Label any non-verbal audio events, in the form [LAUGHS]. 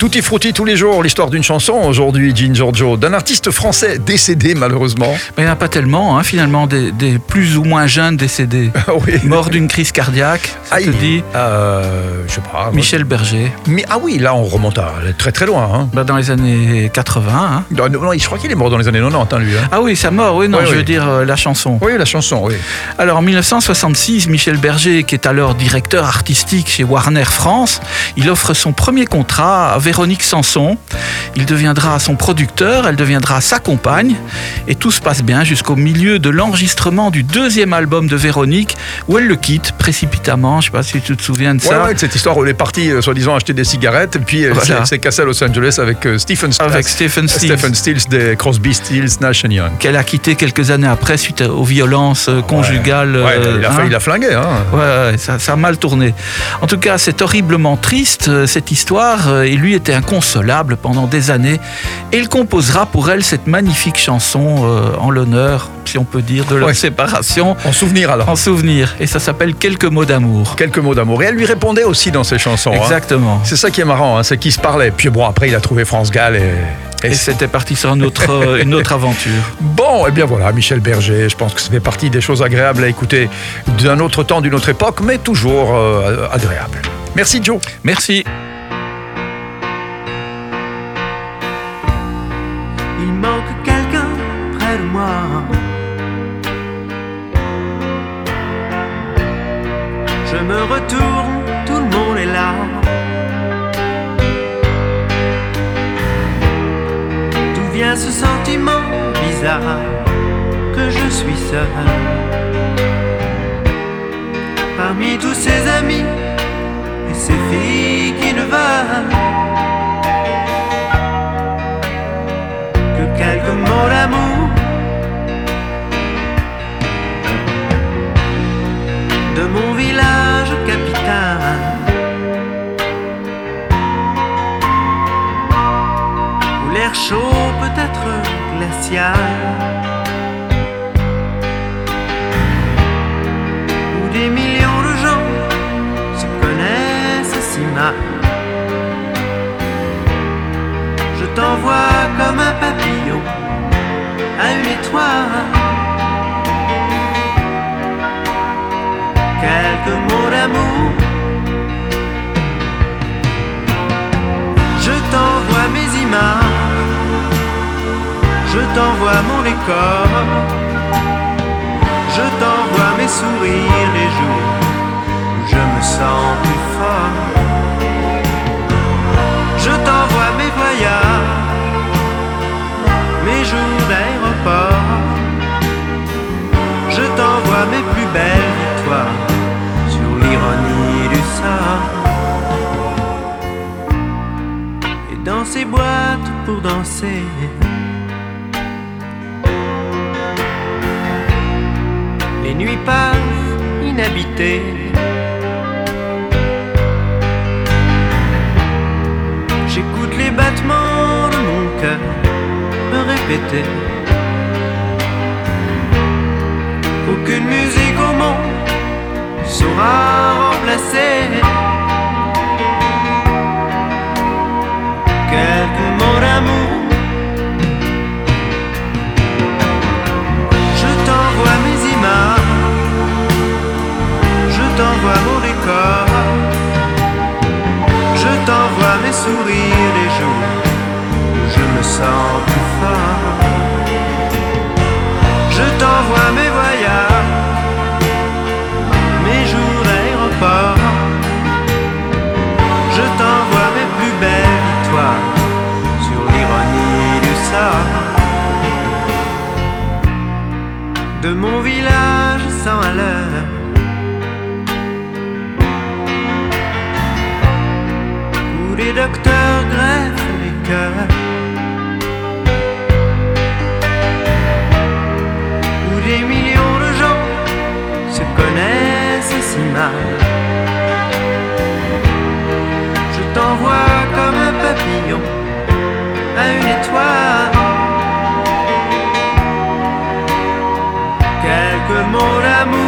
Tutti frutti tous les jours, l'histoire d'une chanson aujourd'hui, Gin Giorgio, d'un artiste français décédé malheureusement. Mais il n'y en a pas tellement, hein, finalement, des, des plus ou moins jeunes décédés. [LAUGHS] Ah oui. Mort d'une crise cardiaque, ça Aïe. te dit Euh, je sais pas. Michel Berger, Mais, ah oui, là on remonte à très très loin. Hein. bah, dans les années 80. hein. Non, non, je crois qu'il est mort dans les années 90, hein, lui. Ah oui, sa mort, oui, non, Oui, je oui. veux dire euh, la chanson. Oui, la chanson, oui. Alors en 1966, Michel Berger, qui est alors directeur artistique chez Warner France, il offre son premier contrat à Véronique Sanson. Il deviendra son producteur, elle deviendra sa compagne, et tout se passe bien jusqu'au milieu de l'enregistrement du deuxième album de Véronique, où elle le quitte précipitamment. Je sais pas si tu te souviens de Ouais, ça. ouais, de cette histoire où elle est partie, euh, soi-disant, acheter des cigarettes, et puis elle Voilà. s'est- cassée à Los Angeles avec euh, Stephen Stills. Avec Stephen Stills. Stephen Stills des Crosby, Stills, Nash and Young. Qu'elle a quitté quelques années après suite aux violences euh, conjugales. Ouais, euh, il, a hein. failli la flinguer. Hein. Ouais, ça, ça a mal tourné. En tout cas, c'est horriblement triste, euh, cette histoire, euh, et lui était inconsolable pendant des années. Et il composera pour elle cette magnifique chanson euh, en l'honneur, si on peut dire, de leur Ouais. séparation, En souvenir alors. en souvenir. Et ça s'appelle Quelques mots d'amour. Quelques mots d'amour. Et elle lui répondait aussi dans ses chansons. hein. Exactement. C'est ça qui est marrant, hein, c'est qu'ils se parlaient. Puis bon, après, il a trouvé France Gall et. et Et c'était parti sur une autre, euh, une autre aventure. [LAUGHS] Bon, et bien voilà, Michel Berger, je pense que ça fait partie des choses agréables à écouter d'un autre temps, d'une autre époque, mais toujours euh, agréable. Merci Joe. Merci. Je me retourne, tout le monde est là. D'où vient ce sentiment bizarre que je suis seul? Parmi tous ces amis où des millions de gens se connaissent si mal je t'envoie comme un papillon à une étoile. Quelques mots d'amour. T'envoie mon décor. Je t'envoie mes sourires les jours où je me sens plus fort. Je t'envoie mes voyages, mes jours d'aéroport. Je t'envoie mes plus belles victoires sur l'ironie du sort. Et dans ces boîtes pour danser. Les nuits passent inhabitées. J'écoute les battements de mon cœur me répéter Aucune musique au monde saura remplacer Je t'envoie mes sourires les jours où je me sens plus fort. les docteurs greffent les cœurs. Où des millions de gens se connaissent si mal. Je t'envoie comme un papillon à une étoile. Quelques mots d'amour.